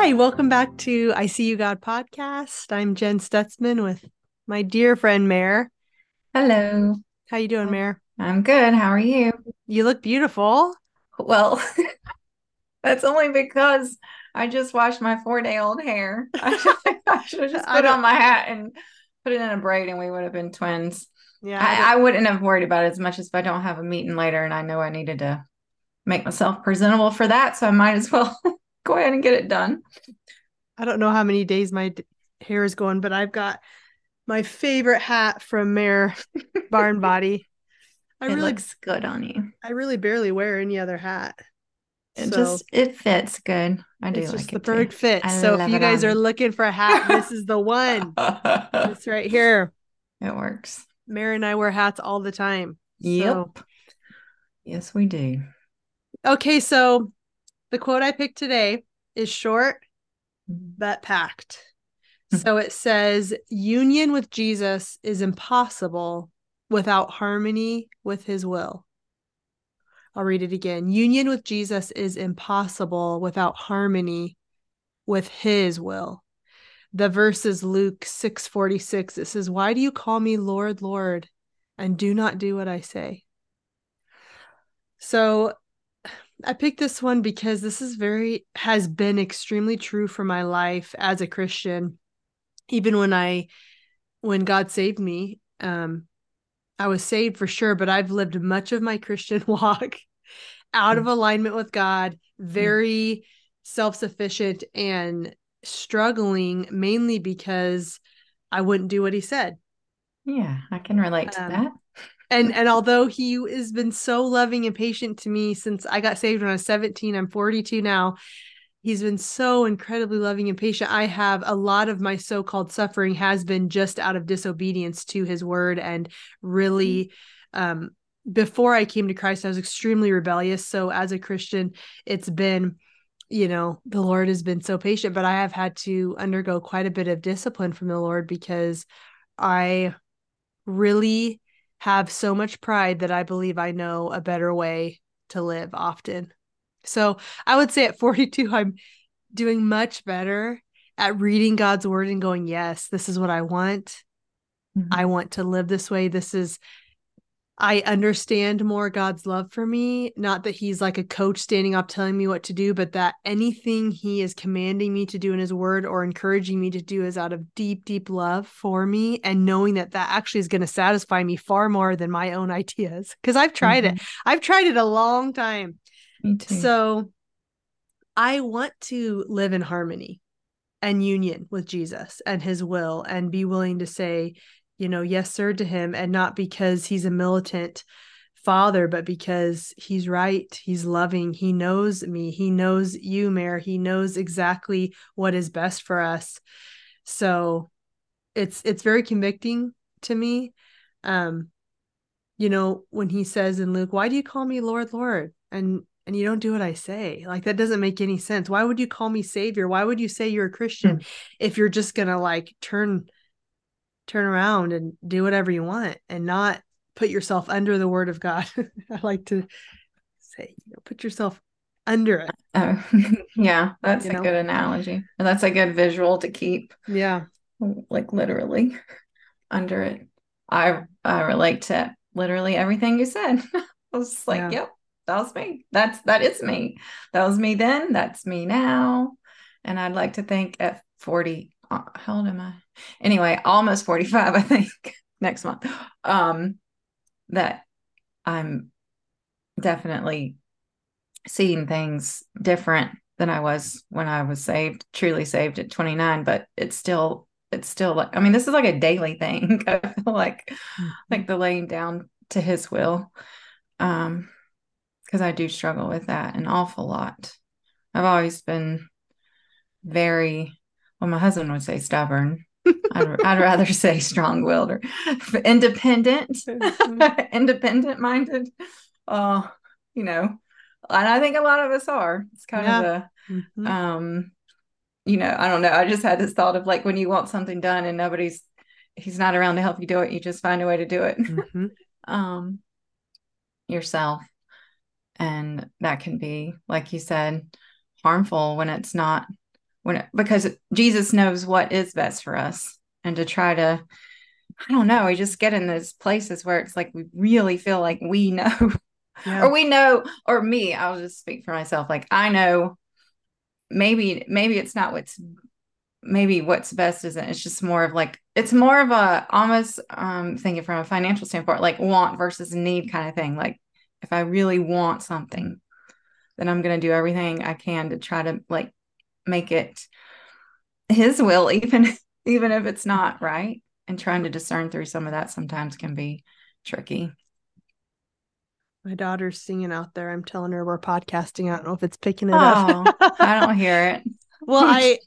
Hi, welcome back to I See You God podcast. I'm Jen Stutzman with my dear friend Mare. Hello. How you doing, Mare? I'm good. How are you? You look beautiful. Well, that's only because I just washed my four day old hair. I should, have just put on my hat and put it in a braid and we would have been twins. Yeah, I I, I wouldn't have worried about it as much as if I don't have a meeting later and I know I needed to make myself presentable for that. So I might as well go ahead and get it done. I don't know how many days my d- hair is going, but I've got my favorite hat from Mare Barn Body. I it really, looks good on you. I really barely wear any other hat. It So, just it fits good. I do it's like just it the perfect fit. I So if you guys on are looking for a hat, this is the one. It's right here. it works. Mary and I wear hats all the time. Yep. So- Yes, we do. Okay, so the quote I picked today is short but packed. Mhm. So it says, Union with Jesus is impossible without harmony with his will. I'll read it again. Union with Jesus is impossible without harmony with his will. The verse is Luke 6:46. It says, "Why do you call me Lord, Lord, and do not do what I say?" So I picked this one because this is very has been extremely true for my life as a Christian. Even when I when God saved me, um I was saved for sure, but I've lived much of my Christian walk out of alignment with God, very self-sufficient and struggling mainly because I wouldn't do what he said. Yeah, I can relate to Um, that. And and although he has been so loving and patient to me since I got saved when I was 17, I'm 42 now. He's been so incredibly loving and patient. I have a lot of my so-called suffering has been just out of disobedience to his word and really um before I came to Christ, I was extremely rebellious. So as a Christian, it's been you know, the Lord has been so patient, but I have had to undergo quite a bit of discipline from the Lord because I really have so much pride that I believe I know a better way to live often. So I would say at 42, I'm doing much better at reading God's word and going, yes, this is what I want. Mhm. I want to live this way. This is, I understand more God's love for me. Not that He's like a coach standing up telling me what to do, but that anything He is commanding me to do in His word or encouraging me to do is out of deep, deep love for me and knowing that that actually is going to satisfy me far more than my own ideas. Because I've tried it, mm-hmm. I've tried it a long time. So I want to live in harmony and union with Jesus and his will and be willing to say, you know, yes, sir, to him, and not because he's a militant father, but because he's right, he's loving, he knows me, he knows you, Mare, he knows exactly what is best for us. So it's it's very convicting to me. Um, you know, when he says in Luke, why do you call me Lord, Lord? And and you don't do what I say. Like that doesn't make any sense. Why would you call me savior? Why would you say you're a Christian if you're just gonna like turn turn around and do whatever you want and not put yourself under the word of God? I like to say, you know, put yourself under it. Oh, yeah, that's You a know? good analogy. And that's a good visual to keep, Yeah. like literally under it. I I relate to literally everything you said. I was just like, Yeah. yep, that was me. That's that is me. That was me then. That's me now. And I'd like to think at 40, uh, how old am I? Anyway, almost 45, I think, next month. Um, that I'm definitely seeing things different than I was when I was saved, truly saved at 29, but it's still it's still like I mean, this is like a daily thing. I feel like like the laying down to his will. Um, because I do struggle with that an awful lot. I've always been very well, my husband would say stubborn. I'd, I'd rather say strong-willed or independent, independent minded. Uh, you know, and I think a lot of us are. It's kind of a Mhm. um you know i don't know i just had this thought of like when you want something done and nobody's he's not around to help you do it you just find a way to do it Mhm. um yourself and that can be like you said harmful when it's not when because Jesus knows what is best for us. And to try to I don't know, we just get in those places where it's like we really feel like we know. Yeah. or we know or me, I'll just speak for myself. Like I know maybe maybe it's not what's maybe what's best isn't it's just more of like it's more of a almost um thinking from a financial standpoint like want versus need kind of thing. Like if i really want something then i'm going to do everything i can to try to like make it his will even even if it's not right? And trying to discern through some of that sometimes can be tricky. My daughter's singing out there. I'm telling her we're podcasting. I don't know if it's picking it oh, up i don't hear it. Well i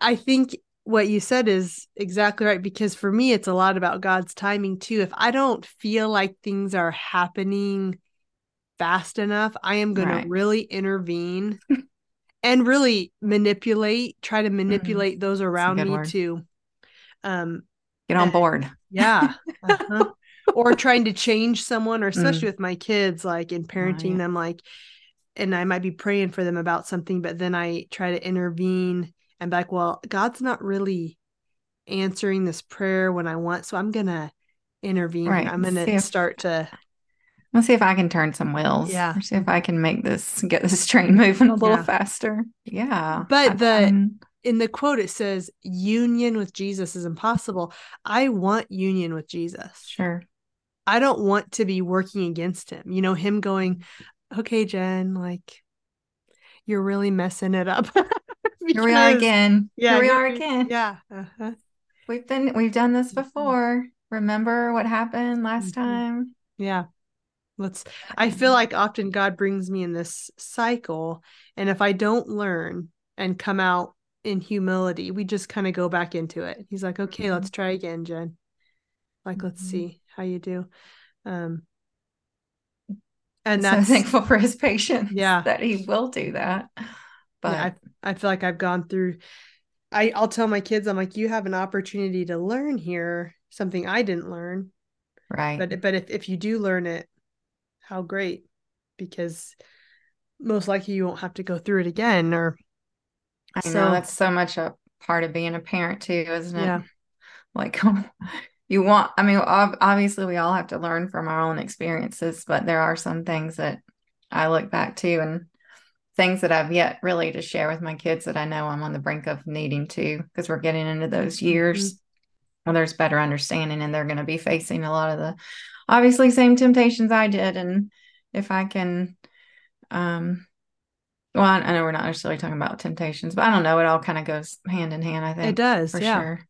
i think what you said is exactly right because for me it's a lot about god's timing too. If i don't feel like things are happening fast enough i am going right. to really intervene and really manipulate try to mm-hmm. manipulate mm, those around me word. to um get on board yeah uh-huh. or trying to change someone or especially mm. with my kids like in parenting right. them like and i might be praying for them about something but then i try to intervene and be like well god's not really answering this prayer when i want so i'm gonna intervene right. i'm gonna if, start to Let's see if I can turn some wheels. Yeah. Or see if I can make this get this train moving a little yeah. faster. Yeah. But I, the in the quote it says union with Jesus is impossible. I want union with Jesus. Sure. I don't want to be working against him. You know, him going, okay, Jen, like you're really messing it up. because, here we are again. Yeah. Here we are again. Yeah. Uh-huh. We've been, we've done this mm-hmm. before. Remember what happened last mm-hmm. time? Yeah let's i feel like often god brings me in this cycle and if i don't learn and come out in humility we just kind of go back into it. He's like okay mm-hmm. let's try again jen. Like let's mm-hmm. see how you do. Um and that's so thankful for his patience yeah. that he will do that but yeah, I, I feel like i've gone through i i'll tell my kids i'm like you have an opportunity to learn here something i didn't learn. Right. But but if, if you do learn it how great because most likely you won't have to go through it again or I so, know that's so much a part of being a parent too, isn't it? Yeah. Like you want I mean obviously we all have to learn from our own experiences, but there are some things that I look back to and things that I've yet really to share with my kids that I know I'm on the brink of needing to because we're getting into those years mm-hmm. where there's better understanding and they're going to be facing a lot of the obviously same temptations I did. And if I can, um, well, I know we're not necessarily talking about temptations, but I don't know. It all kind of goes hand in hand. I think it does for yeah. sure.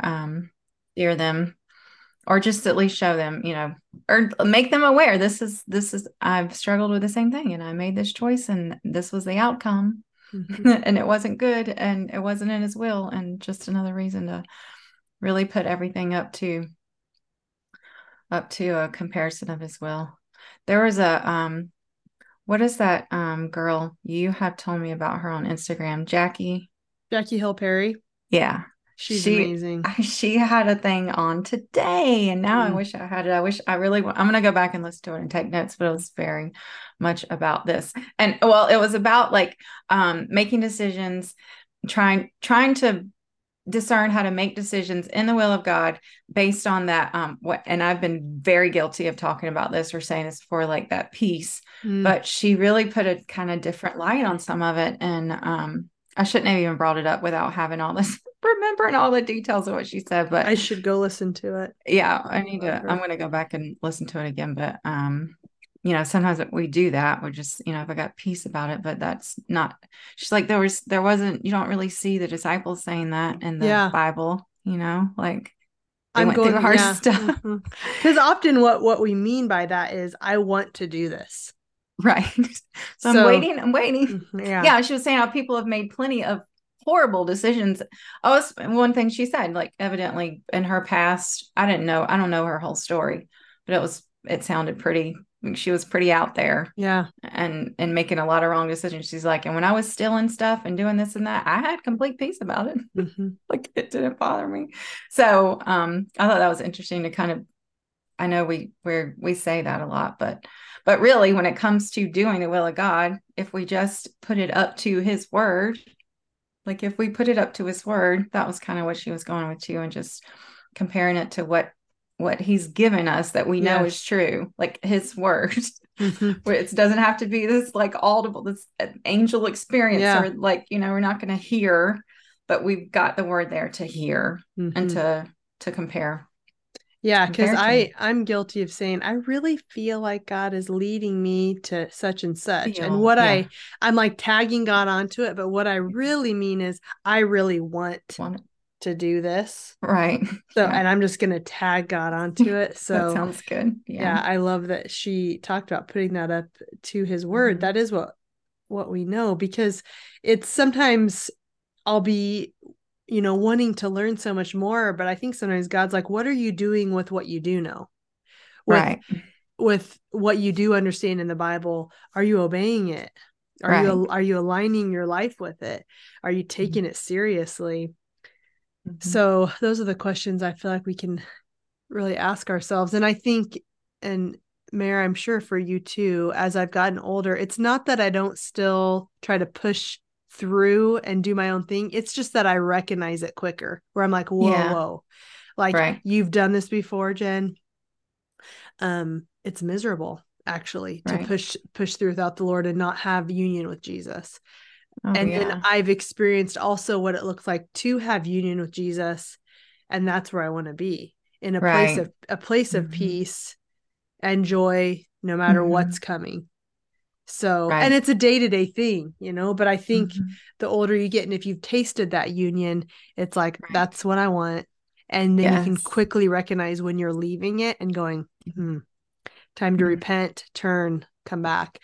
Um, steer them, or just at least show them, you know, or make them aware. This is this is I've struggled with the same thing, and I made this choice, and this was the outcome, mm-hmm. and it wasn't good, and it wasn't in His will, and just another reason to really put everything up to up to a comparison of his will. There was a um what is that um girl you have told me about her on Instagram, Jackie? Jackie Hill Perry. Yeah. She's she, amazing. She had a thing on today, and now mm. I wish I had it. I wish I really. I'm gonna go back and listen to it and take notes, but it was very much about this. And well, it was about like um, making decisions, trying trying to discern how to make decisions in the will of God based on that. Um, what and I've been very guilty of talking about this or saying this for like that peace, mm. but she really put a kind of different light on some of it. And um, I shouldn't have even brought it up without having all this remembering all the details of what she said. But I should go listen to it. Yeah, I need to I'm gonna go back and listen to it again. But um you know sometimes we do that we're just you know if i got peace about it but that's not she's like there was there wasn't you don't really see the disciples saying that in the yeah. bible you know like I'm going through hard yeah. stuff because mm-hmm. often what what we mean by that is I want to do this right so, so I'm waiting I'm waiting mm-hmm, yeah yeah she was saying how people have made plenty of horrible decisions oh one thing she said like evidently in her past I didn't know I don't know her whole story but it was it sounded pretty she was pretty out there yeah. and and making a lot of wrong decisions. She's like and when i was stealing stuff and doing this and that i had complete peace about it. Mm-hmm. like it didn't bother me. So um i thought that was interesting to kind of i know we we we say that a lot but but really when it comes to doing the will of god if we just put it up to his word Like if we put it up to his word, that was kind of what she was going with too, and just comparing it to what what he's given us that we know Yes. is true, like his word. Mhm. Where it doesn't have to be this like audible, this uh, angel experience, Yeah. or like you know, we're not going to hear, but we've got the word there to hear and Mhm. to to compare. Yeah, because I. I'm guilty of saying I really feel like God is leading me to such and such. And what yeah. I I'm like tagging God onto it, but what I really mean is I really want Want- to do this. Right. So Yeah. and I'm just gonna tag God onto it. that So sounds good. yeah. Yeah. I love that she talked about putting that up to his word. Mhm. That is what what we know because it's sometimes I'll be you know wanting to learn so much more, but I think sometimes God's like, what are you doing with what you do know? With Right. with what you do understand in the Bible, are you obeying it? Are you are you aligning your life with it? Are you taking it seriously? Mhm. So those are the questions I feel like we can really ask ourselves. And I think, and Mare, I'm sure for you too, as I've gotten older, it's not that I don't still try to push through and do my own thing. It's just that I recognize it quicker, where I'm like, whoa, Yeah. whoa. Like Right. you've done this before, Jen. Um, it's miserable actually to push push through without the Lord and not have union with Jesus Oh, and yeah. then I've experienced also what it looks like to have union with Jesus, and that's where I want to be in a place of a place of Mhm. peace and joy, no matter Mhm. what's coming. So, Right. and it's a day to day thing, you know. But I think Mhm. the older you get, and if you've tasted that union, it's like Right. that's what I want, and then you can quickly recognize when you're leaving it and going, hmm, time to Mhm. repent, turn, come back.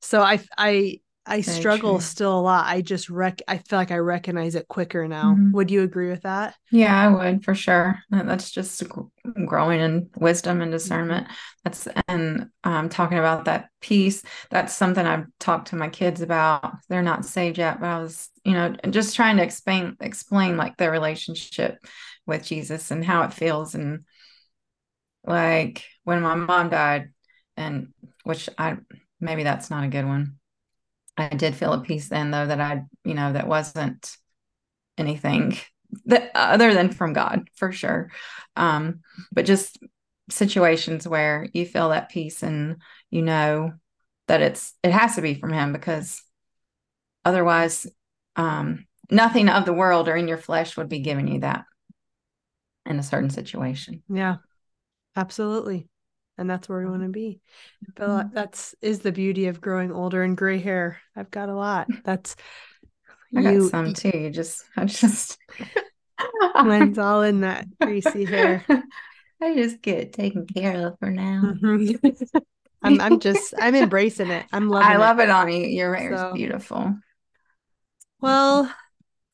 So I I I Very struggle true. still a lot. I just rec I feel like I recognize it quicker now. Mhm. Would you agree with that? Yeah, I would for sure. That's just growing in wisdom Mm-hmm. and discernment. That's and um, talking about that peace. That's something I've talked to my kids about. They're not saved yet, but I was, you know, just trying to explain explain like their relationship with Jesus and how it feels. And like when my mom died, and which I maybe that's not a good one. I did feel a peace then, though, that I, you know, that wasn't anything that other than from God for sure. Um, but just situations where you feel that peace and you know that it's it has to be from Him because otherwise, um, nothing of the world or in your flesh would be giving you that in a certain situation. Yeah, absolutely. And that's where we want to be. But Mhm. that's is the beauty of growing older and gray hair. I've got a lot. That's I got you some too. You just, I just, mine's all in that greasy hair. I just get taken care of for now. Mhm. I'm I'm just I'm embracing it. I'm loving it. I love it on you. Your hair is So- beautiful. Well,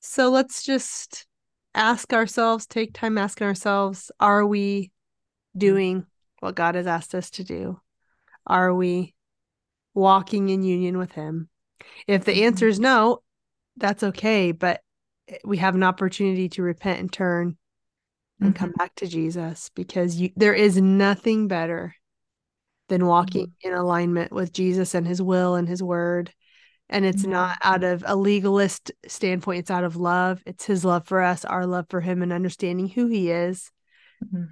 so let's just ask ourselves, take time asking ourselves, are we doing what God has asked us to do? Are we walking in union with Him? If the answer is no, that's okay, but we have an opportunity to repent and turn and come mm-hmm. back to Jesus because you, there is nothing better than walking mm-hmm. in alignment with Jesus and His will and His word. And it's Yeah. not out of a legalist standpoint, it's out of love. It's His love for us, our love for Him, and understanding who He is. Mhm.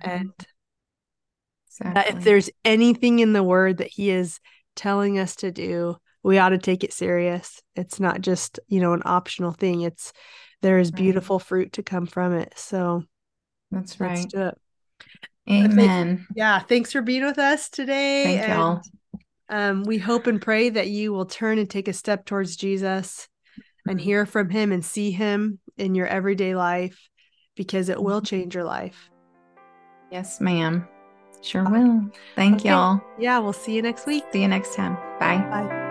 That Exactly. if there's anything in the word that He is telling us to do, we ought to take it serious. It's not just, you know, an optional thing. It's there is Right. beautiful fruit to come from it. So That's let's right. do it. Amen. Yeah. Thanks for being with us today. Thank and y'all. um, we hope and pray that you will turn and take a step towards Jesus and Mhm. hear from him and see him in your everyday life because it will Mhm. change your life. Yes, ma'am. Sure will. Thank Okay. y'all. Yeah, we'll see you next week. See you next time. Bye. Bye.